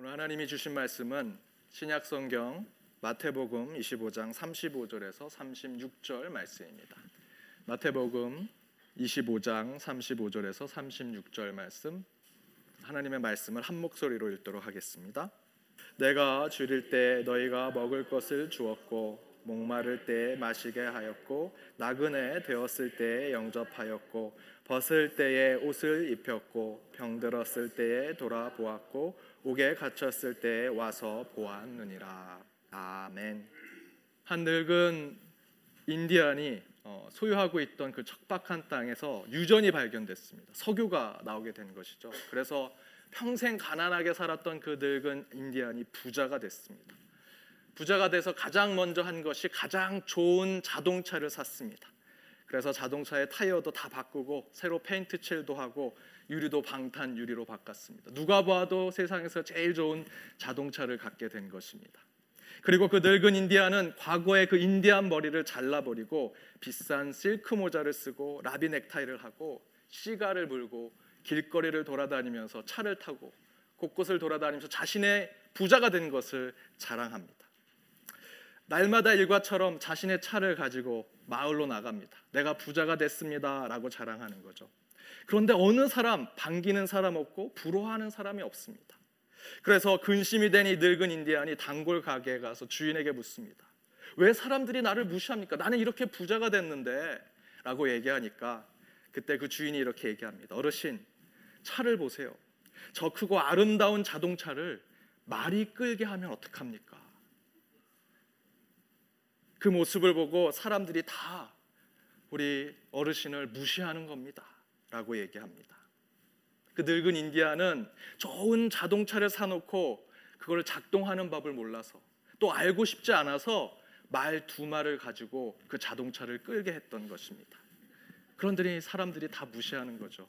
오늘 하나님이 주신 말씀은 신약 성경 마태복음 25장 35절에서 36절 말씀입니다. 마태복음 25장 35절에서 36절 말씀 하나님의 말씀을 한 목소리로 읽도록 하겠습니다. 내가 줄일 때 너희가 먹을 것을 주었고 목마를 때 마시게 하였고 나그네 되었을 때에 영접하였고 벗을 때에 옷을 입혔고 병들었을 때에 돌아보았고 옥에 갇혔을 때에 와서 보았느니라. 아멘. 한 늙은 인디안이 어, 소유하고 있던 그 척박한 땅에서 유전이 발견됐습니다. 석유가 나오게 된 것이죠. 그래서 평생 가난하게 살았던 그 늙은 인디안이 부자가 됐습니다. 부자가 돼서 가장 먼저 한 것이 가장 좋은 자동차를 샀습니다. 그래서 자동차의 타이어도 다 바꾸고 새로 페인트 칠도 하고 유리도 방탄 유리로 바꿨습니다. 누가 봐도 세상에서 제일 좋은 자동차를 갖게 된 것입니다. 그리고 그 늙은 인디안은 과거에 그 인디안 머리를 잘라버리고 비싼 실크 모자를 쓰고 라비 넥타이를 하고 시가를 물고 길거리를 돌아다니면서 차를 타고 곳곳을 돌아다니면서 자신의 부자가 된 것을 자랑합니다. 날마다 일과처럼 자신의 차를 가지고 마을로 나갑니다. 내가 부자가 됐습니다라고 자랑하는 거죠. 그런데 어느 사람 반기는 사람 없고 부러워하는 사람이 없습니다. 그래서 근심이 된 이 늙은 인디안이 단골 가게에 가서 주인에게 묻습니다. 왜 사람들이 나를 무시합니까? 나는 이렇게 부자가 됐는데 라고 얘기하니까 그때 그 주인이 이렇게 얘기합니다. 어르신, 차를 보세요. 저 크고 아름다운 자동차를 말이 끌게 하면 어떡합니까? 그 모습을 보고 사람들이 다 우리 어르신을 무시하는 겁니다. 라고 얘기합니다. 그 늙은 인디아는 좋은 자동차를 사놓고 그걸 작동하는 법을 몰라서 또 알고 싶지 않아서 말 두 마를 가지고 그 자동차를 끌게 했던 것입니다. 그런데 사람들이 다 무시하는 거죠.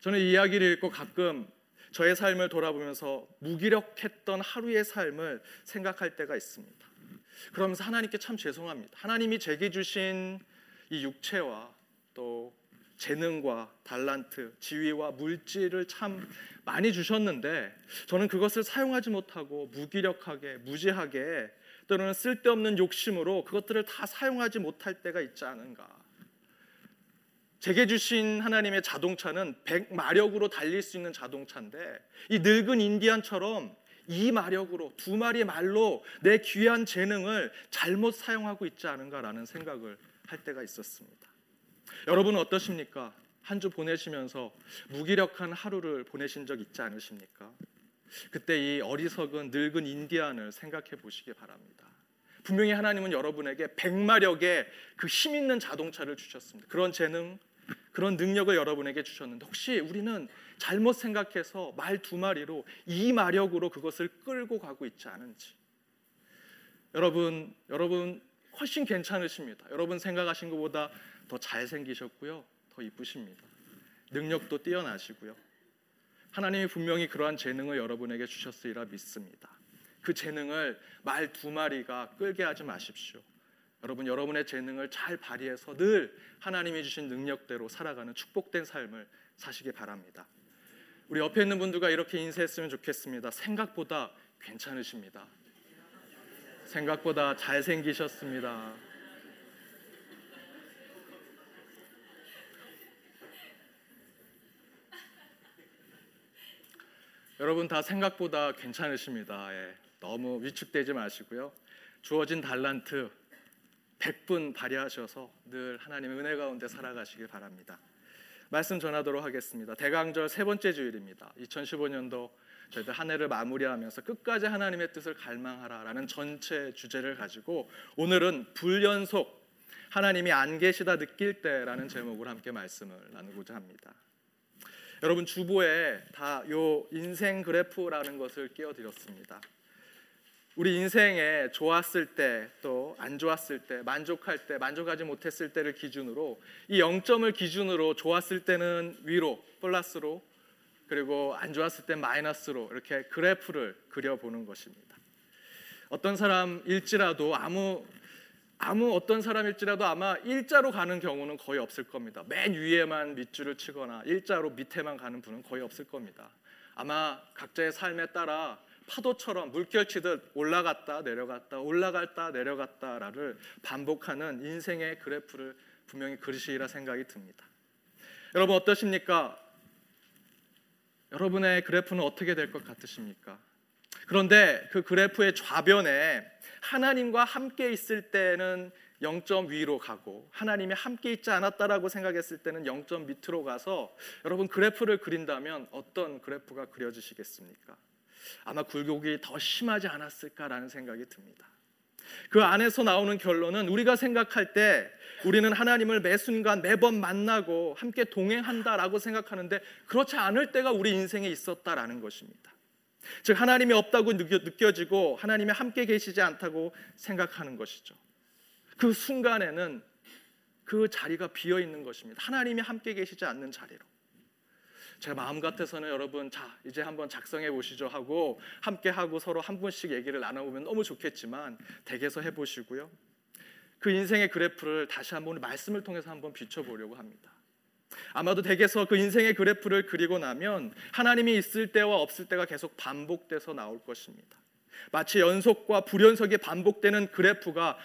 저는 이 이야기를 읽고 가끔 저의 삶을 돌아보면서 무기력했던 하루의 삶을 생각할 때가 있습니다. 그러면서 하나님께 참 죄송합니다. 하나님이 제게 주신 이 육체와 또 재능과 달란트, 지위와 물질을 참 많이 주셨는데 저는 그것을 사용하지 못하고 무기력하게, 무지하게 또는 쓸데없는 욕심으로 그것들을 다 사용하지 못할 때가 있지 않은가. 제게 주신 하나님의 자동차는 100마력으로 달릴 수 있는 자동차인데 이 늙은 인디안처럼 이 마력으로 두 마리 말로 내 귀한 재능을 잘못 사용하고 있지 않은가라는 생각을 할 때가 있었습니다. 여러분은 어떠십니까? 한 주 보내시면서 무기력한 하루를 보내신 적 있지 않으십니까? 그때 이 어리석은 늙은 인디안을 생각해 보시기 바랍니다. 분명히 하나님은 여러분에게 백마력의 그 힘 있는 자동차를 주셨습니다. 그런 재능, 그런 능력을 여러분에게 주셨는데 혹시 우리는 잘못 생각해서 말 두 마리로 이 마력으로 그것을 끌고 가고 있지 않은지 여러분 여러분 훨씬 괜찮으십니다. 여러분 생각하신 것보다 더 잘생기셨고요. 더 이쁘십니다. 능력도 뛰어나시고요. 하나님이 분명히 그러한 재능을 여러분에게 주셨으리라 믿습니다. 그 재능을 말 두 마리가 끌게 하지 마십시오. 여러분 여러분의 재능을 잘 발휘해서 늘 하나님이 주신 능력대로 살아가는 축복된 삶을 사시기 바랍니다. 우리 옆에 있는 분들과 이렇게 인사했으면 좋겠습니다. 생각보다 괜찮으십니다. 생각보다 잘생기셨습니다. 여러분 다 생각보다 괜찮으십니다. 예, 너무 위축되지 마시고요. 주어진 달란트 100분 발휘하셔서 늘 하나님의 은혜 가운데 살아가시길 바랍니다. 말씀 전하도록 하겠습니다. 대강절 세 번째 주일입니다. 2015년도 저희들 한 해를 마무리하면서 끝까지 하나님의 뜻을 갈망하라라는 전체 주제를 가지고 오늘은 불연속 하나님이 안 계시다 느낄 때라는 제목으로 함께 말씀을 나누고자 합니다. 여러분 주보에 다 요 인생 그래프라는 것을 끼워 드렸습니다. 우리 인생에 좋았을 때 또 안 좋았을 때 만족할 때 만족하지 못했을 때를 기준으로 이 0점을 기준으로 좋았을 때는 위로 플러스로 그리고 안 좋았을 때 마이너스로 이렇게 그래프를 그려보는 것입니다. 어떤 사람일지라도 아무 아무 어떤 사람일지라도 아마 일자로 가는 경우는 거의 없을 겁니다. 맨 위에만 밑줄을 치거나 일자로 밑에만 가는 분은 거의 없을 겁니다. 아마 각자의 삶에 따라 파도처럼 물결치듯 올라갔다 내려갔다 올라갔다 내려갔다를 반복하는 인생의 그래프를 분명히 그리시리라 생각이 듭니다. 여러분 어떠십니까? 여러분의 그래프는 어떻게 될 것 같으십니까? 그런데 그 그래프의 좌변에 하나님과 함께 있을 때는 0점 위로 가고 하나님이 함께 있지 않았다라고 생각했을 때는 0점 밑으로 가서 여러분 그래프를 그린다면 어떤 그래프가 그려지시겠습니까? 아마 굴곡이 더 심하지 않았을까라는 생각이 듭니다. 그 안에서 나오는 결론은 우리가 생각할 때 우리는 하나님을 매 순간 매번 만나고 함께 동행한다라고 생각하는데 그렇지 않을 때가 우리 인생에 있었다라는 것입니다. 즉 하나님이 없다고 느껴지고 하나님이 함께 계시지 않다고 생각하는 것이죠. 그 순간에는 그 자리가 비어 있는 것입니다. 하나님이 함께 계시지 않는 자리로. 제 마음 같아서는 여러분 자 이제 한번 작성해 보시죠 하고 함께 하고 서로 한 분씩 얘기를 나눠보면 너무 좋겠지만 댁에서 해보시고요. 그 인생의 그래프를 다시 한번 말씀을 통해서 한번 비춰보려고 합니다. 아마도 댁에서 그 인생의 그래프를 그리고 나면 하나님이 있을 때와 없을 때가 계속 반복돼서 나올 것입니다. 마치 연속과 불연속이 반복되는 그래프가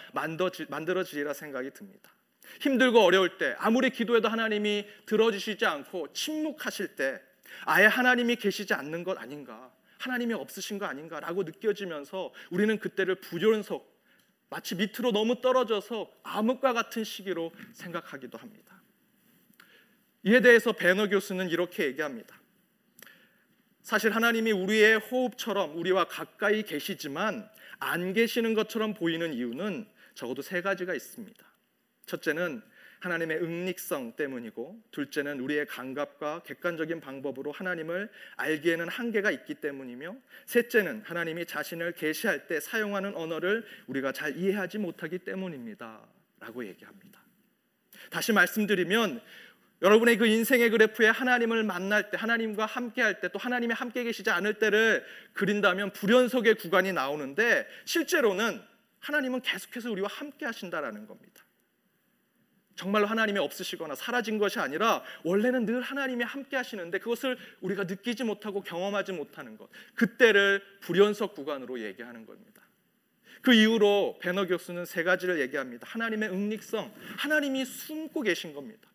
만들어지리라 생각이 듭니다. 힘들고 어려울 때 아무리 기도해도 하나님이 들어주시지 않고 침묵하실 때 아예 하나님이 계시지 않는 것 아닌가 하나님이 없으신 거 아닌가라고 느껴지면서 우리는 그때를 불연속 마치 밑으로 너무 떨어져서 암흑과 같은 시기로 생각하기도 합니다. 이에 대해서 베너 교수는 이렇게 얘기합니다. 사실 하나님이 우리의 호흡처럼 우리와 가까이 계시지만 안 계시는 것처럼 보이는 이유는 적어도 세 가지가 있습니다. 첫째는 하나님의 응닉성 때문이고 둘째는 우리의 감각과 객관적인 방법으로 하나님을 알기에는 한계가 있기 때문이며 셋째는 하나님이 자신을 계시할 때 사용하는 언어를 우리가 잘 이해하지 못하기 때문입니다라고 얘기합니다. 다시 말씀드리면 여러분의 그 인생의 그래프에 하나님을 만날 때, 하나님과 함께 할 때, 또 하나님이 함께 계시지 않을 때를 그린다면 불연속의 구간이 나오는데 실제로는 하나님은 계속해서 우리와 함께 하신다라는 겁니다. 정말로 하나님이 없으시거나 사라진 것이 아니라 원래는 늘 하나님이 함께 하시는데 그것을 우리가 느끼지 못하고 경험하지 못하는 것. 그때를 불연속 구간으로 얘기하는 겁니다. 그 이후로 베너 교수는 세 가지를 얘기합니다. 하나님의 응닉성, 하나님이 숨고 계신 겁니다.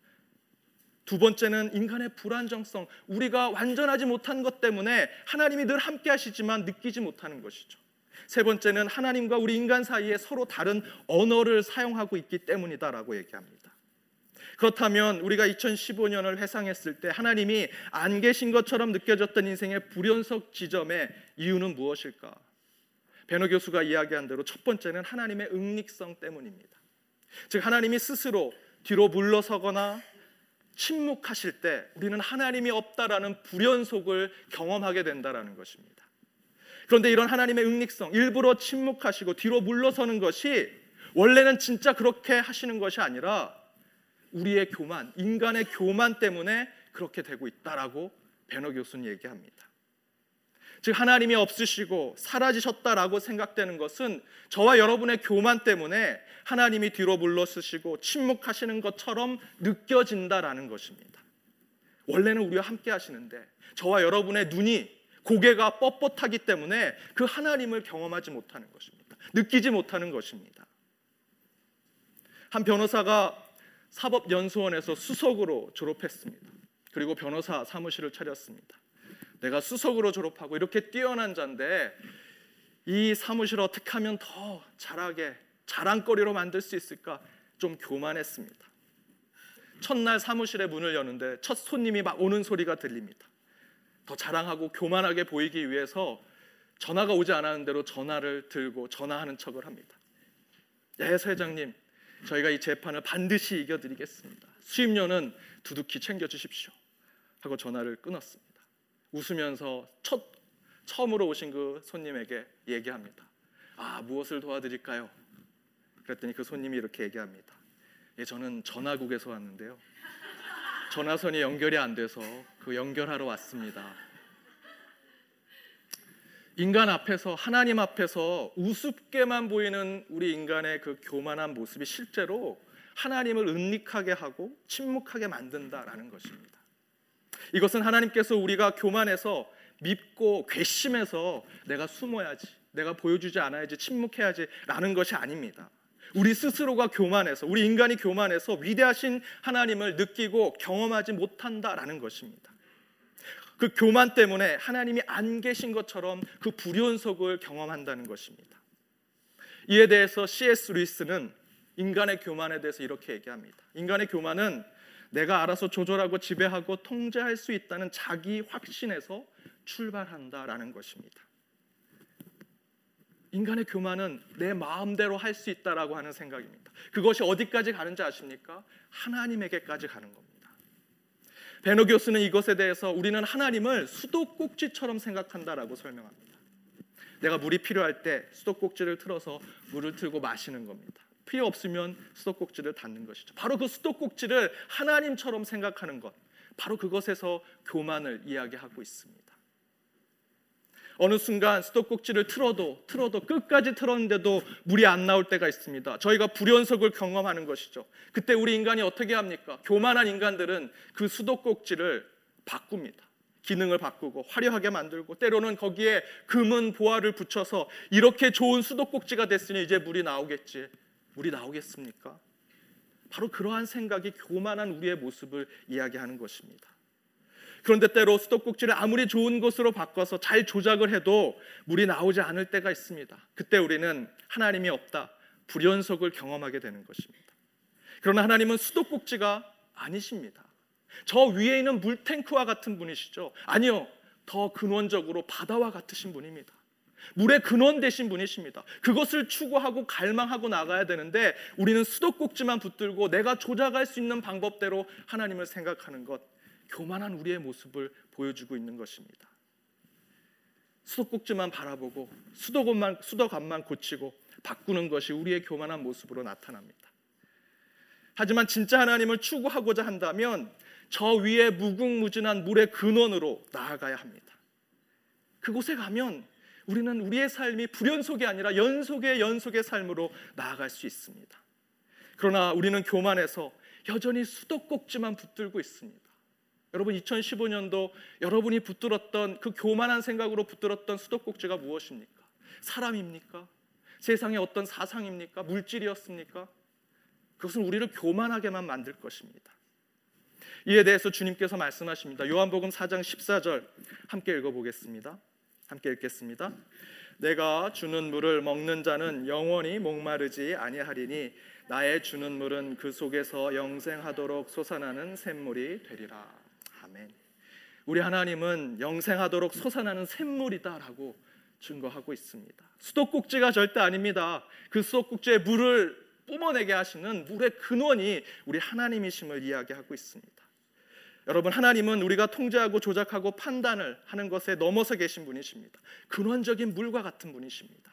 두 번째는 인간의 불안정성, 우리가 완전하지 못한 것 때문에 하나님이 늘 함께 하시지만 느끼지 못하는 것이죠. 세 번째는 하나님과 우리 인간 사이에 서로 다른 언어를 사용하고 있기 때문이다라고 얘기합니다. 그렇다면 우리가 2015년을 회상했을 때 하나님이 안 계신 것처럼 느껴졌던 인생의 불연속 지점의 이유는 무엇일까? 베너 교수가 이야기한 대로 첫 번째는 하나님의 응닉성 때문입니다. 즉 하나님이 스스로 뒤로 물러서거나 침묵하실 때 우리는 하나님이 없다라는 불연속을 경험하게 된다라는 것입니다. 그런데 이런 하나님의 응닉성, 일부러 침묵하시고 뒤로 물러서는 것이 원래는 진짜 그렇게 하시는 것이 아니라 우리의 교만, 인간의 교만 때문에 그렇게 되고 있다라고 베너 교수는 얘기합니다. 즉 하나님이 없으시고 사라지셨다라고 생각되는 것은 저와 여러분의 교만 때문에 하나님이 뒤로 물러서시고 침묵하시는 것처럼 느껴진다라는 것입니다. 원래는 우리와 함께 하시는데 저와 여러분의 눈이 고개가 뻣뻣하기 때문에 그 하나님을 경험하지 못하는 것입니다. 느끼지 못하는 것입니다. 한 변호사가 사법연수원에서 수석으로 졸업했습니다. 그리고 변호사 사무실을 차렸습니다. 내가 수석으로 졸업하고 이렇게 뛰어난 자인데 이 사무실 어떻게 하면 더 잘하게 자랑거리로 만들 수 있을까 좀 교만했습니다. 첫날 사무실의 문을 여는데 첫 손님이 막 오는 소리가 들립니다. 더 자랑하고 교만하게 보이기 위해서 전화가 오지 않았는데로 전화를 들고 전화하는 척을 합니다. 예, 사장님, 저희가 이 재판을 반드시 이겨드리겠습니다. 수임료는 두둑히 챙겨주십시오. 하고 전화를 끊었습니다. 웃으면서 첫 처음으로 오신 그 손님에게 얘기합니다. 아 무엇을 도와드릴까요? 그랬더니 그 손님이 이렇게 얘기합니다. 예, 저는 전화국에서 왔는데요. 전화선이 연결이 안 돼서 그 연결하러 왔습니다. 인간 앞에서 하나님 앞에서 우습게만 보이는 우리 인간의 그 교만한 모습이 실제로 하나님을 은닉하게 하고 침묵하게 만든다라는 것입니다. 이것은 하나님께서 우리가 교만해서 밉고 괘씸해서 내가 숨어야지, 내가 보여주지 않아야지, 침묵해야지라는 것이 아닙니다. 우리 스스로가 교만해서 우리 인간이 교만해서 위대하신 하나님을 느끼고 경험하지 못한다라는 것입니다. 그 교만 때문에 하나님이 안 계신 것처럼 그 불연속을 경험한다는 것입니다. 이에 대해서 C.S. 루이스는 인간의 교만에 대해서 이렇게 얘기합니다. 인간의 교만은 내가 알아서 조절하고 지배하고 통제할 수 있다는 자기 확신에서 출발한다라는 것입니다. 인간의 교만은 내 마음대로 할 수 있다라고 하는 생각입니다. 그것이 어디까지 가는지 아십니까? 하나님에게까지 가는 겁니다. 베노 교수는 이것에 대해서 우리는 하나님을 수도꼭지처럼 생각한다라고 설명합니다. 내가 물이 필요할 때 수도꼭지를 틀어서 물을 틀고 마시는 겁니다. 필요 없으면 수도꼭지를 닫는 것이죠. 바로 그 수도꼭지를 하나님처럼 생각하는 것, 바로 그것에서 교만을 이야기하고 있습니다. 어느 순간 수도꼭지를 틀어도 틀어도 끝까지 틀었는데도 물이 안 나올 때가 있습니다. 저희가 불연속을 경험하는 것이죠. 그때 우리 인간이 어떻게 합니까? 교만한 인간들은 그 수도꼭지를 바꿉니다. 기능을 바꾸고 화려하게 만들고 때로는 거기에 금은 보화를 붙여서 이렇게 좋은 수도꼭지가 됐으니 이제 물이 나오겠지. 물이 나오겠습니까? 바로 그러한 생각이 교만한 우리의 모습을 이야기하는 것입니다. 그런데 때로 수도꼭지를 아무리 좋은 곳으로 바꿔서 잘 조작을 해도 물이 나오지 않을 때가 있습니다. 그때 우리는 하나님이 없다, 불연속을 경험하게 되는 것입니다. 그러나 하나님은 수도꼭지가 아니십니다. 저 위에 있는 물탱크와 같은 분이시죠. 아니요, 더 근원적으로 바다와 같으신 분입니다. 물의 근원 되신 분이십니다. 그것을 추구하고 갈망하고 나가야 되는데 우리는 수도꼭지만 붙들고 내가 조작할 수 있는 방법대로 하나님을 생각하는 것 교만한 우리의 모습을 보여주고 있는 것입니다. 수도꼭지만 바라보고 수도관만 수도관만 고치고 바꾸는 것이 우리의 교만한 모습으로 나타납니다. 하지만 진짜 하나님을 추구하고자 한다면 저 위에 무궁무진한 물의 근원으로 나아가야 합니다. 그곳에 가면 우리는 우리의 삶이 불연속이 아니라 연속의 연속의 삶으로 나아갈 수 있습니다. 그러나 우리는 교만해서 여전히 수도꼭지만 붙들고 있습니다. 여러분 2015년도 여러분이 붙들었던 그 교만한 생각으로 붙들었던 수도꼭지가 무엇입니까? 사람입니까? 세상의 어떤 사상입니까? 물질이었습니까? 그것은 우리를 교만하게만 만들 것입니다. 이에 대해서 주님께서 말씀하십니다. 요한복음 4장 14절 함께 읽어보겠습니다. 함께 읽겠습니다. 내가 주는 물을 먹는 자는 영원히 목마르지 아니하리니 나의 주는 물은 그 속에서 영생하도록 솟아나는 샘물이 되리라. 아멘. 우리 하나님은 영생하도록 솟아나는 샘물이다라고 증거하고 있습니다. 수도꼭지가 절대 아닙니다. 그 수도꼭지에 물을 뿜어내게 하시는 물의 근원이 우리 하나님이심을 이야기하고 있습니다. 여러분 하나님은 우리가 통제하고 조작하고 판단을 하는 것에 넘어서 계신 분이십니다. 근원적인 물과 같은 분이십니다.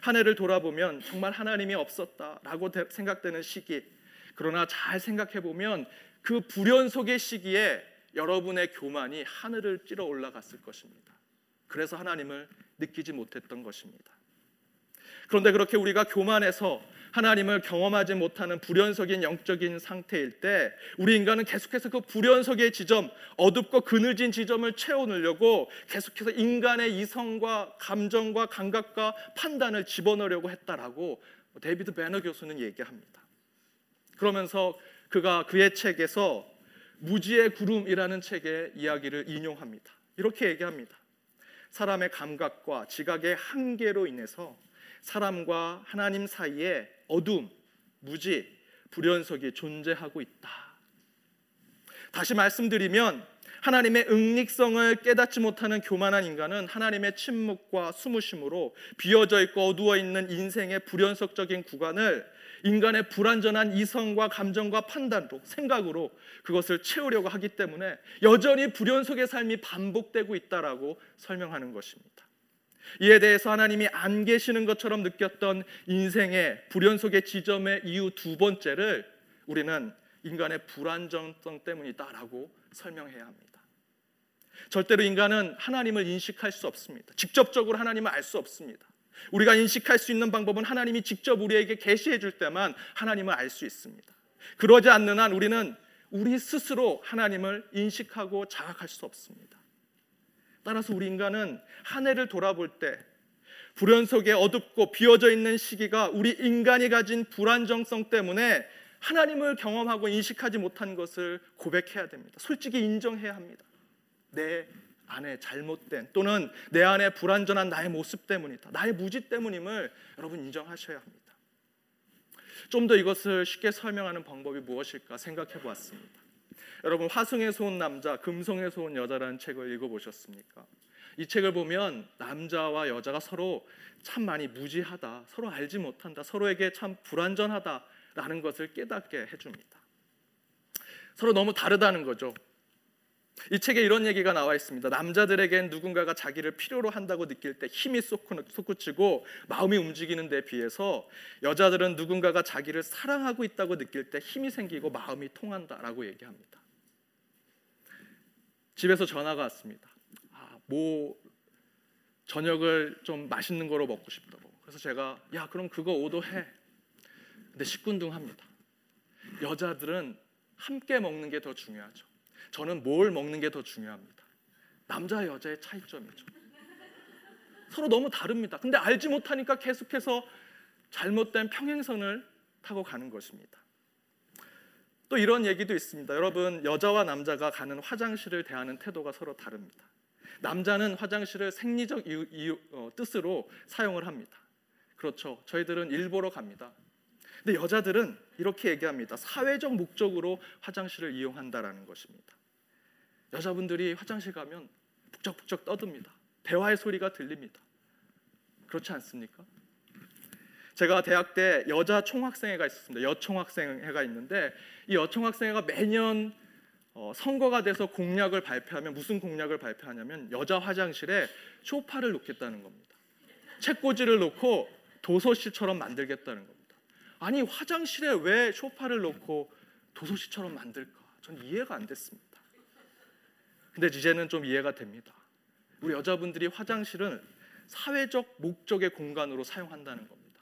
한 해를 돌아보면 정말 하나님이 없었다라고 생각되는 시기. 그러나 잘 생각해 보면 그 불연 속의 시기에 여러분의 교만이 하늘을 찌러 올라갔을 것입니다. 그래서 하나님을 느끼지 못했던 것입니다. 그런데 그렇게 우리가 교만해서 하나님을 경험하지 못하는 불연속인 영적인 상태일 때 우리 인간은 계속해서 그 불연속의 지점, 어둡고 그늘진 지점을 채워넣으려고 계속해서 인간의 이성과 감정과 감각과 판단을 집어넣으려고 했다라고 데이비드 베너 교수는 얘기합니다. 그러면서 그가 그의 책에서 무지의 구름이라는 책의 이야기를 인용합니다. 이렇게 얘기합니다. 사람의 감각과 지각의 한계로 인해서 사람과 하나님 사이에 어둠, 무지, 불연속이 존재하고 있다. 다시 말씀드리면 하나님의 은닉성을 깨닫지 못하는 교만한 인간은 하나님의 침묵과 숨으심으로 비어져 있고 어두워 있는 인생의 불연속적인 구간을 인간의 불완전한 이성과 감정과 판단으로 생각으로 그것을 채우려고 하기 때문에 여전히 불연속의 삶이 반복되고 있다라고 설명하는 것입니다. 이에 대해서 하나님이 안 계시는 것처럼 느꼈던 인생의 불연속의 지점의 이유 두 번째를 우리는 인간의 불안정성 때문이다라고 설명해야 합니다. 절대로 인간은 하나님을 인식할 수 없습니다. 직접적으로 하나님을 알 수 없습니다. 우리가 인식할 수 있는 방법은 하나님이 직접 우리에게 계시해 줄 때만 하나님을 알 수 있습니다. 그러지 않는 한 우리는 우리 스스로 하나님을 인식하고 자각할 수 없습니다. 따라서 우리 인간은 한 해를 돌아볼 때 불현 속에 어둡고 비어져 있는 시기가 우리 인간이 가진 불안정성 때문에 하나님을 경험하고 인식하지 못한 것을 고백해야 됩니다. 솔직히 인정해야 합니다. 내 안에 잘못된 또는 내 안에 불완전한 나의 모습 때문이다. 나의 무지 때문임을 여러분 인정하셔야 합니다. 좀 더 이것을 쉽게 설명하는 방법이 무엇일까 생각해 보았습니다. 여러분 화성에서 온 남자, 금성에서 온 여자라는 책을 읽어 보셨습니까? 이 책을 보면 남자와 여자가 서로 참 많이 무지하다, 서로 알지 못한다, 서로에게 참 불완전하다라는 것을 깨닫게 해줍니다. 서로 너무 다르다는 거죠. 이 책에 이런 얘기가 나와 있습니다. 남자들에겐 누군가가 자기를 필요로 한다고 느낄 때 힘이 솟구치고 마음이 움직이는 데 비해서 여자들은 누군가가 자기를 사랑하고 있다고 느낄 때 힘이 생기고 마음이 통한다라고 얘기합니다. 집에서 전화가 왔습니다. 뭐 저녁을 좀 맛있는 거로 먹고 싶다고. 그래서 제가 야 그럼 그거 오도 해. 근데 시큰둥합니다. 여자들은 함께 먹는 게 더 중요하죠. 저는 뭘 먹는 게 더 중요합니다. 남자 여자의 차이점이죠. 서로 너무 다릅니다. 근데 알지 못하니까 계속해서 잘못된 평행선을 타고 가는 것입니다. 또 이런 얘기도 있습니다. 여러분 여자와 남자가 가는 화장실을 대하는 태도가 서로 다릅니다. 남자는 화장실을 생리적 이유, 이유, 어, 뜻으로 사용을 합니다. 그렇죠. 저희들은 일보러 갑니다. 근데 여자들은 이렇게 얘기합니다. 사회적 목적으로 화장실을 이용한다라는 것입니다. 여자분들이 화장실 가면 북적북적 떠듭니다. 대화의 소리가 들립니다. 그렇지 않습니까? 제가 대학 때 여자 총학생회가 있었습니다. 여총학생회가 있는데 이 여총학생회가 매년 어, 선거가 돼서 공약을 발표하면 무슨 공약을 발표하냐면 여자 화장실에 쇼파를 놓겠다는 겁니다. 책꽂이를 놓고 도서실처럼 만들겠다는 겁니다. 아니 화장실에 왜 쇼파를 놓고 도서실처럼 만들까? 전 이해가 안 됐습니다. 근데 이제는 좀 이해가 됩니다. 우리 여자분들이 화장실은 사회적 목적의 공간으로 사용한다는 겁니다.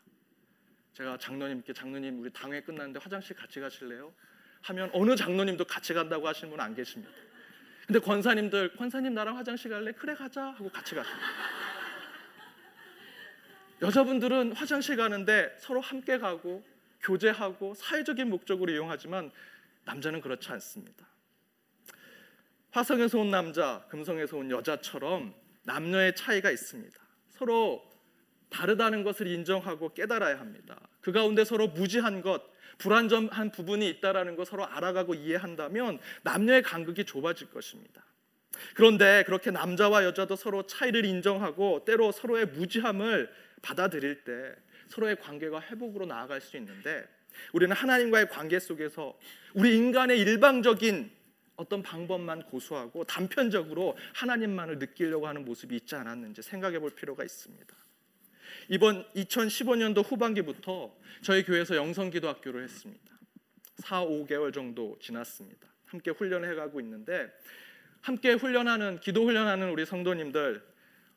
제가 장로님께 장로님 우리 당회 끝났는데 화장실 같이 가실래요? 하면 어느 장로님도 같이 간다고 하시는 분 안 계십니다. 근데 권사님들 권사님 나랑 화장실 갈래? 그래 가자 하고 같이 가십니다. 여자분들은 화장실 가는데 서로 함께 가고 교제하고 사회적인 목적으로 이용하지만 남자는 그렇지 않습니다. 화성에서 온 남자, 금성에서 온 여자처럼 남녀의 차이가 있습니다. 서로 다르다는 것을 인정하고 깨달아야 합니다. 그 가운데 서로 무지한 것, 불완전한 부분이 있다라는 거 서로 알아가고 이해한다면 남녀의 간극이 좁아질 것입니다. 그런데 그렇게 남자와 여자도 서로 차이를 인정하고 때로 서로의 무지함을 받아들일 때 서로의 관계가 회복으로 나아갈 수 있는데 우리는 하나님과의 관계 속에서 우리 인간의 일방적인 어떤 방법만 고수하고 단편적으로 하나님만을 느끼려고 하는 모습이 있지 않았는지 생각해 볼 필요가 있습니다. 이번 2015년도 후반기부터 저희 교회에서 영성기도학교를 했습니다. 4, 5개월 정도 지났습니다. 함께 훈련해 가고 있는데 함께 훈련하는 기도 훈련하는 우리 성도님들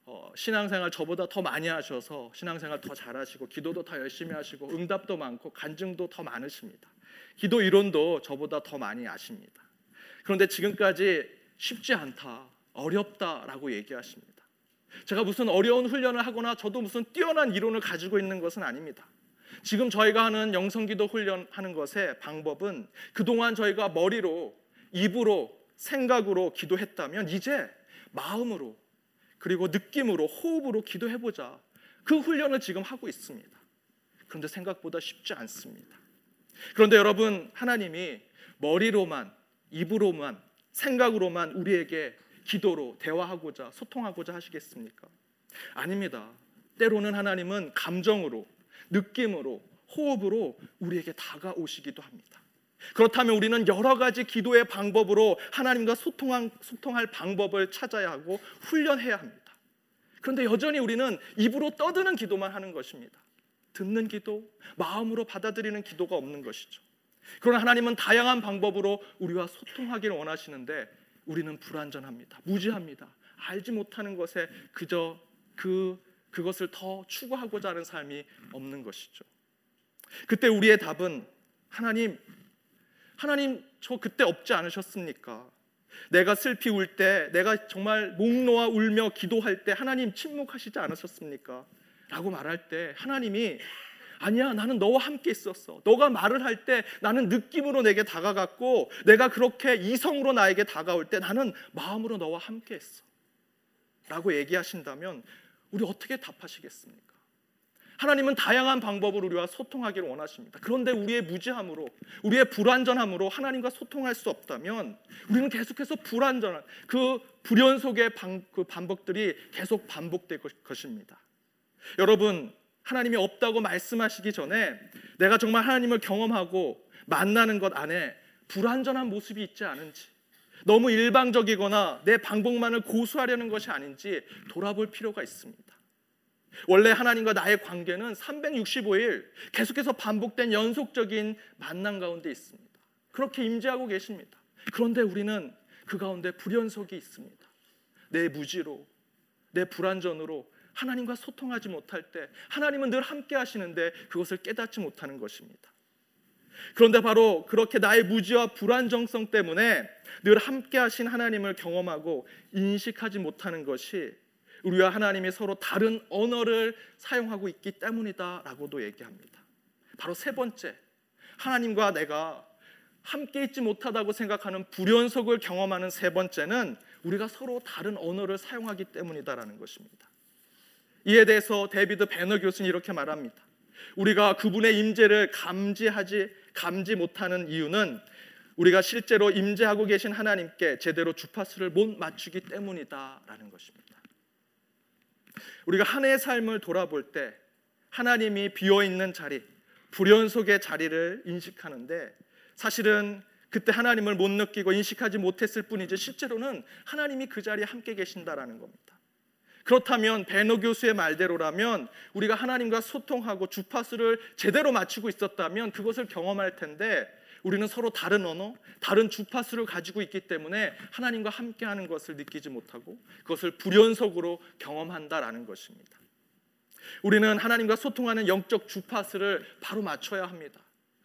어, 신앙생활 저보다 더 많이 하셔서 신앙생활 더 잘하시고 기도도 더 열심히 하시고 응답도 많고 간증도 더 많으십니다. 기도 이론도 저보다 더 많이 아십니다. 그런데 지금까지 쉽지 않다, 어렵다라고 얘기하십니다. 제가 무슨 어려운 훈련을 하거나 저도 무슨 뛰어난 이론을 가지고 있는 것은 아닙니다. 지금 저희가 하는 영성기도 훈련하는 것의 방법은 그동안 저희가 머리로 입으로 생각으로 기도했다면 이제 마음으로 그리고 느낌으로 호흡으로 기도해 보자. 그 훈련을 지금 하고 있습니다. 그런데 생각보다 쉽지 않습니다. 그런데 여러분 하나님이 머리로만 입으로만 생각으로만 우리에게 기도로 대화하고자 소통하고자 하시겠습니까? 아닙니다. 때로는 하나님은 감정으로 느낌으로 호흡으로 우리에게 다가오시기도 합니다. 그렇다면 우리는 여러 가지 기도의 방법으로 하나님과 소통한, 소통할 방법을 찾아야 하고 훈련해야 합니다. 그런데 여전히 우리는 입으로 떠드는 기도만 하는 것입니다. 듣는 기도, 마음으로 받아들이는 기도가 없는 것이죠. 그러나 하나님은 다양한 방법으로 우리와 소통하기를 원하시는데 우리는 불완전합니다. 무지합니다. 알지 못하는 것에 그저 그 그것을 더 추구하고자 하는 삶이 없는 것이죠. 그때 우리의 답은 하나님 하나님 저 그때 없지 않으셨습니까? 내가 슬피 울 때, 내가 정말 목 놓아 울며 기도할 때 하나님 침묵하시지 않으셨습니까? 라고 말할 때 하나님이 아니야 나는 너와 함께 있었어. 너가 말을 할 때 나는 느낌으로 내게 다가갔고 내가 그렇게 이성으로 나에게 다가올 때 나는 마음으로 너와 함께 했어. 라고 얘기하신다면 우리 어떻게 답하시겠습니까? 하나님은 다양한 방법으로 우리와 소통하기를 원하십니다. 그런데 우리의 무지함으로, 우리의 불완전함으로 하나님과 소통할 수 없다면 우리는 계속해서 불완전한 그 불연 속의 방, 그 반복들이 계속 반복될 것입니다. 여러분, 하나님이 없다고 말씀하시기 전에 내가 정말 하나님을 경험하고 만나는 것 안에 불완전한 모습이 있지 않은지 너무 일방적이거나 내 방법만을 고수하려는 것이 아닌지 돌아볼 필요가 있습니다. 원래 하나님과 나의 관계는 365일 계속해서 반복된 연속적인 만남 가운데 있습니다. 그렇게 임재하고 계십니다. 그런데 우리는 그 가운데 불연속이 있습니다. 내 무지로, 내 불완전으로 하나님과 소통하지 못할 때 하나님은 늘 함께 하시는데 그것을 깨닫지 못하는 것입니다. 그런데 바로 그렇게 나의 무지와 불안정성 때문에 늘 함께 하신 하나님을 경험하고 인식하지 못하는 것이 우리와 하나님이 서로 다른 언어를 사용하고 있기 때문이다라고도 얘기합니다. 바로 세 번째, 하나님과 내가 함께 있지 못하다고 생각하는 불연속을 경험하는 세 번째는 우리가 서로 다른 언어를 사용하기 때문이다라는 것입니다. 이에 대해서 데비드 베너 교수는 이렇게 말합니다. 우리가 그분의 임재를 감지하지 감지 못하는 이유는 우리가 실제로 임재하고 계신 하나님께 제대로 주파수를 못 맞추기 때문이다라는 것입니다. 우리가 한 해의 삶을 돌아볼 때 하나님이 비어 있는 자리, 불연 속의 자리를 인식하는데 사실은 그때 하나님을 못 느끼고 인식하지 못했을 뿐이지 실제로는 하나님이 그 자리에 함께 계신다라는 겁니다. 그렇다면 베너 교수의 말대로라면 우리가 하나님과 소통하고 주파수를 제대로 맞추고 있었다면 그것을 경험할 텐데 우리는 서로 다른 언어, 다른 주파수를 가지고 있기 때문에 하나님과 함께하는 것을 느끼지 못하고 그것을 불연속으로 경험한다라는 것입니다. 우리는 하나님과 소통하는 영적 주파수를 바로 맞춰야 합니다.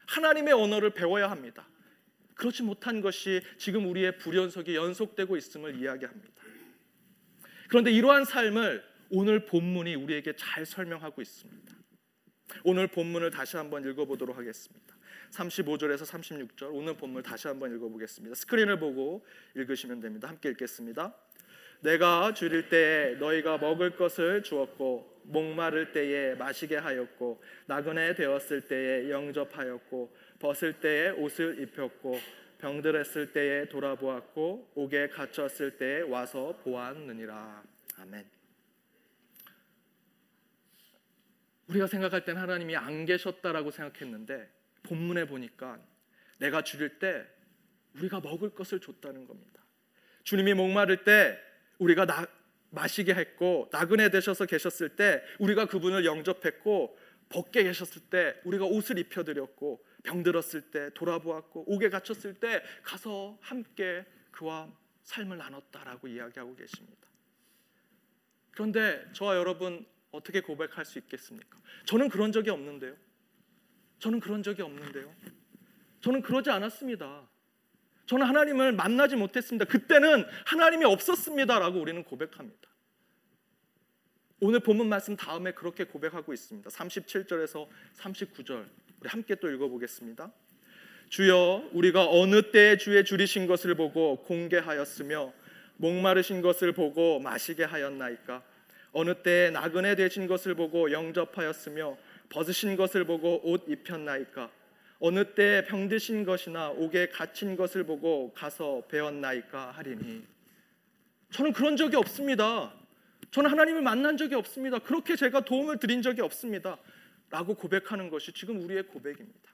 하나님의 언어를 배워야 합니다. 그렇지 못한 것이 지금 우리의 불연속이 연속되고 있음을 이야기합니다. 그런데 이러한 삶을 오늘 본문이 우리에게 잘 설명하고 있습니다. 오늘 본문을 다시 한번 읽어보도록 하겠습니다. 35절에서 36절 오늘 본문 다시 한번 읽어보겠습니다. 스크린을 보고 읽으시면 됩니다. 함께 읽겠습니다. 내가 줄일 때에 너희가 먹을 것을 주었고 목마를 때에 마시게 하였고 나그네 되었을 때에 영접하였고 벗을 때에 옷을 입혔고 병들었을 때에 돌아보았고 옥에 갇혔을 때에 와서 보았느니라. 아멘. 우리가 생각할 땐 하나님이 안 계셨다라고 생각했는데 본문에 보니까 내가 줄일 때 우리가 먹을 것을 줬다는 겁니다. 주님이 목마를 때 우리가 나, 마시게 했고 나그네 되셔서 계셨을 때 우리가 그분을 영접했고 벗게 계셨을 때 우리가 옷을 입혀 드렸고 병들었을 때 돌아보았고 옥에 갇혔을 때 가서 함께 그와 삶을 나눴다라고 이야기하고 계십니다. 그런데 저와 여러분 어떻게 고백할 수 있겠습니까? 저는 그런 적이 없는데요. 저는 그런 적이 없는데요. 저는 그러지 않았습니다. 저는 하나님을 만나지 못했습니다. 그때는 하나님이 없었습니다라고 우리는 고백합니다. 오늘 본문 말씀 다음에 그렇게 고백하고 있습니다. 37절에서 39절 우리 함께 또 읽어보겠습니다. 주여 우리가 어느 때에 주의 줄이신 것을 보고 공개하였으며 목마르신 것을 보고 마시게 하였나이까 어느 때에 나그네 되신 것을 보고 영접하였으며 벗으신 것을 보고 옷 입혔나이까 어느 때 병드신 것이나 옥에 갇힌 것을 보고 가서 배웠나이까 하리니 저는 그런 적이 없습니다. 저는 하나님을 만난 적이 없습니다. 그렇게 제가 도움을 드린 적이 없습니다. 라고 고백하는 것이 지금 우리의 고백입니다.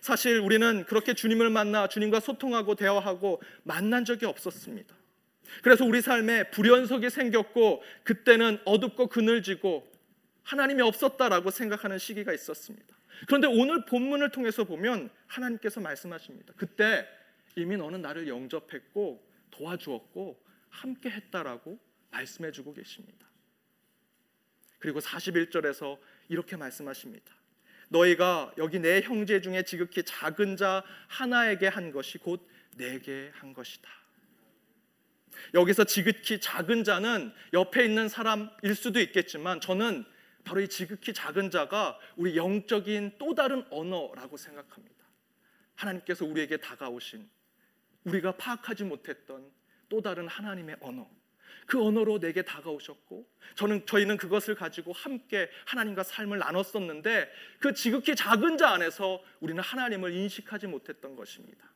사실 우리는 그렇게 주님을 만나 주님과 소통하고 대화하고 만난 적이 없었습니다. 그래서 우리 삶에 불연석이 생겼고 그때는 어둡고 그늘지고 하나님이 없었다라고 생각하는 시기가 있었습니다. 그런데 오늘 본문을 통해서 보면 하나님께서 말씀하십니다. 그때 이미 너는 나를 영접했고 도와주었고 함께 했다라고 말씀해 주고 계십니다. 그리고 41절에서 이렇게 말씀하십니다. 너희가 여기 내 형제 중에 지극히 작은 자 하나에게 한 것이 곧 내게 한 것이다. 여기서 지극히 작은 자는 옆에 있는 사람일 수도 있겠지만 저는 바로 이 지극히 작은 자가 우리 영적인 또 다른 언어라고 생각합니다. 하나님께서 우리에게 다가오신 우리가 파악하지 못했던 또 다른 하나님의 언어. 그 언어로 내게 다가오셨고 저는 저희는 그것을 가지고 함께 하나님과 삶을 나눴었는데 그 지극히 작은 자 안에서 우리는 하나님을 인식하지 못했던 것입니다.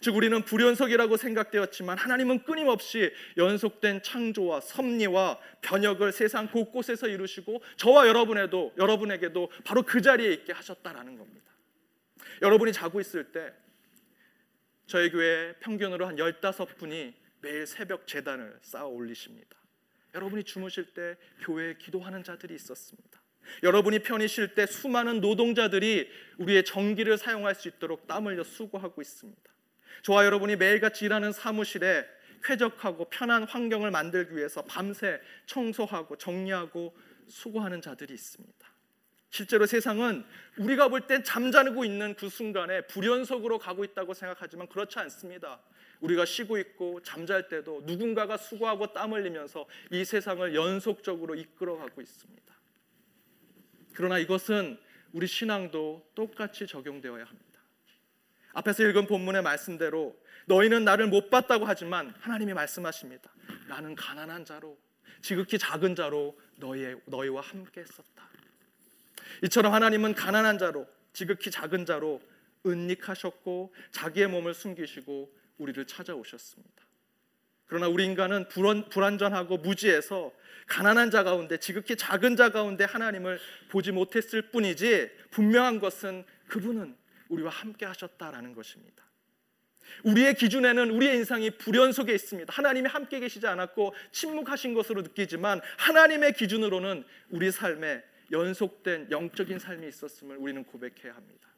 즉 우리는 불연속이라고 생각되었지만 하나님은 끊임없이 연속된 창조와 섭리와 변혁을 세상 곳곳에서 이루시고 저와 여러분에도 여러분에게도 바로 그 자리에 있게 하셨다라는 겁니다. 여러분이 자고 있을 때 저희 교회 평균으로 한 15분이 매일 새벽 재단을 쌓아 올리십니다. 여러분이 주무실 때 교회에 기도하는 자들이 있었습니다. 여러분이 편히 쉴 때 수많은 노동자들이 우리의 전기를 사용할 수 있도록 땀 흘려 수고하고 있습니다. 저와 여러분이 매일같이 일하는 사무실에 쾌적하고 편한 환경을 만들기 위해서 밤새 청소하고 정리하고 수고하는 자들이 있습니다. 실제로 세상은 우리가 볼 땐 잠자고 있는 그 순간에 불연속으로 가고 있다고 생각하지만 그렇지 않습니다. 우리가 쉬고 있고 잠잘 때도 누군가가 수고하고 땀 흘리면서 이 세상을 연속적으로 이끌어가고 있습니다. 그러나 이것은 우리 신앙도 똑같이 적용되어야 합니다. 앞에서 읽은 본문의 말씀대로 너희는 나를 못 봤다고 하지만 하나님이 말씀하십니다. 나는 가난한 자로 지극히 작은 자로 너희 너희와 함께 했었다. 이처럼 하나님은 가난한 자로 지극히 작은 자로 은닉하셨고 자기의 몸을 숨기시고 우리를 찾아오셨습니다. 그러나 우리 인간은 불안, 불안전하고 무지해서 가난한 자 가운데 지극히 작은 자 가운데 하나님을 보지 못했을 뿐이지 분명한 것은 그분은 우리와 함께 하셨다라는 것입니다. 우리의 기준에는 우리의 인상이 불연 속에 있습니다. 하나님이 함께 계시지 않았고 침묵하신 것으로 느끼지만 하나님의 기준으로는 우리 삶에 연속된 영적인 삶이 있었음을 우리는 고백해야 합니다.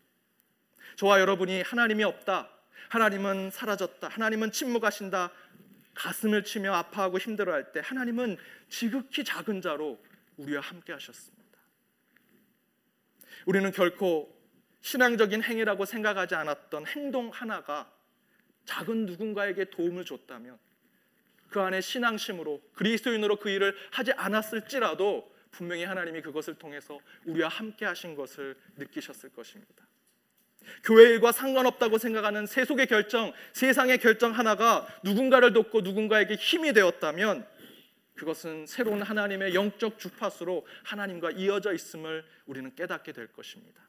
저와 여러분이 하나님이 없다. 하나님은 사라졌다. 하나님은 침묵하신다. 가슴을 치며 아파하고 힘들어할 때 하나님은 지극히 작은 자로 우리와 함께 하셨습니다. 우리는 결코 신앙적인 행위라고 생각하지 않았던 행동 하나가 작은 누군가에게 도움을 줬다면 그 안에 신앙심으로 그리스도인으로 그 일을 하지 않았을지라도 분명히 하나님이 그것을 통해서 우리와 함께 하신 것을 느끼셨을 것입니다. 교회 일과 상관없다고 생각하는 세속의 결정, 세상의 결정 하나가 누군가를 돕고 누군가에게 힘이 되었다면 그것은 새로운 하나님의 영적 주파수로 하나님과 이어져 있음을 우리는 깨닫게 될 것입니다.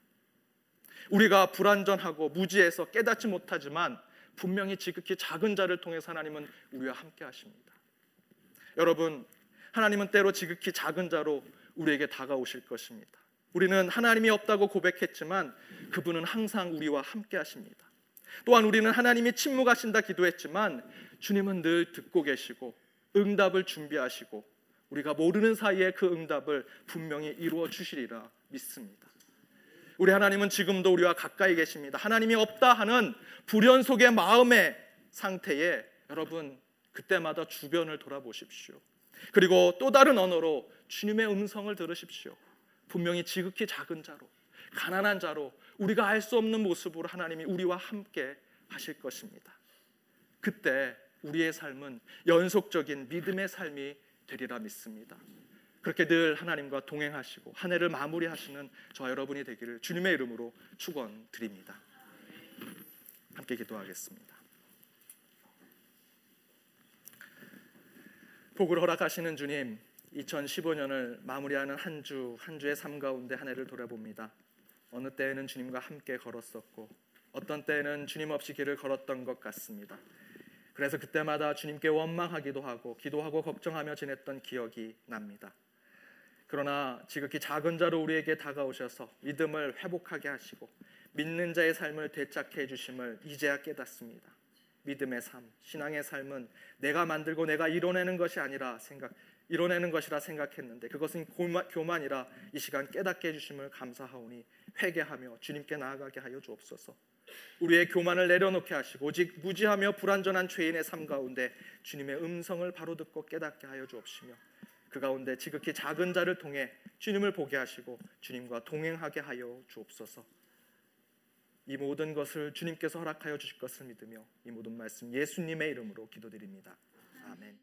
우리가 불완전하고 무지해서 깨닫지 못하지만 분명히 지극히 작은 자를 통해서 하나님은 우리와 함께 하십니다. 여러분, 하나님은 때로 지극히 작은 자로 우리에게 다가오실 것입니다. 우리는 하나님이 없다고 고백했지만 그분은 항상 우리와 함께 하십니다. 또한 우리는 하나님이 침묵하신다 기도했지만 주님은 늘 듣고 계시고 응답을 준비하시고 우리가 모르는 사이에 그 응답을 분명히 이루어 주시리라 믿습니다. 우리 하나님은 지금도 우리와 가까이 계십니다. 하나님이 없다 하는 불연 속의 마음의 상태에 여러분 그때마다 주변을 돌아보십시오. 그리고 또 다른 언어로 주님의 음성을 들으십시오. 분명히 지극히 작은 자로 가난한 자로 우리가 알 수 없는 모습으로 하나님이 우리와 함께 하실 것입니다. 그때 우리의 삶은 연속적인 믿음의 삶이 되리라 믿습니다. 그렇게 늘 하나님과 동행하시고 한 해를 마무리하시는 저와 여러분이 되기를 주님의 이름으로 축원드립니다. 함께 기도하겠습니다. 복을 허락하시는 주님, 2015년을 마무리하는 한 주 한 주의 삶 가운데 한 해를 돌아봅니다. 어느 때에는 주님과 함께 걸었었고 어떤 때에는 주님 없이 길을 걸었던 것 같습니다. 그래서 그때마다 주님께 원망하기도 하고 기도하고 걱정하며 지냈던 기억이 납니다. 그러나 지극히 작은 자로 우리에게 다가오셔서 믿음을 회복하게 하시고 믿는 자의 삶을 되찾게 해주심을 이제야 깨닫습니다. 믿음의 삶, 신앙의 삶은 내가 만들고 내가 이뤄내는 것이 아니라 생각, 이뤄내는 것이라 생각했는데 그것은 교만, 이라 이 시간 깨닫게 해주심을 감사하오니 회개하며 주님께 나아가게 하여 주옵소서. 우리의 교만을 내려놓게 하시고 오직 무지하며 불완전한 죄인의 삶 가운데 주님의 음성을 바로 듣고 깨닫게 하여 주옵시며 그 가운데 지극히 작은 자를 통해 주님을 보게 하시고 주님과 동행하게 하여 주옵소서. 이 모든 것을 주님께서 허락하여 주실 것을 믿으며 이 모든 말씀 예수님의 이름으로 기도드립니다. 아멘.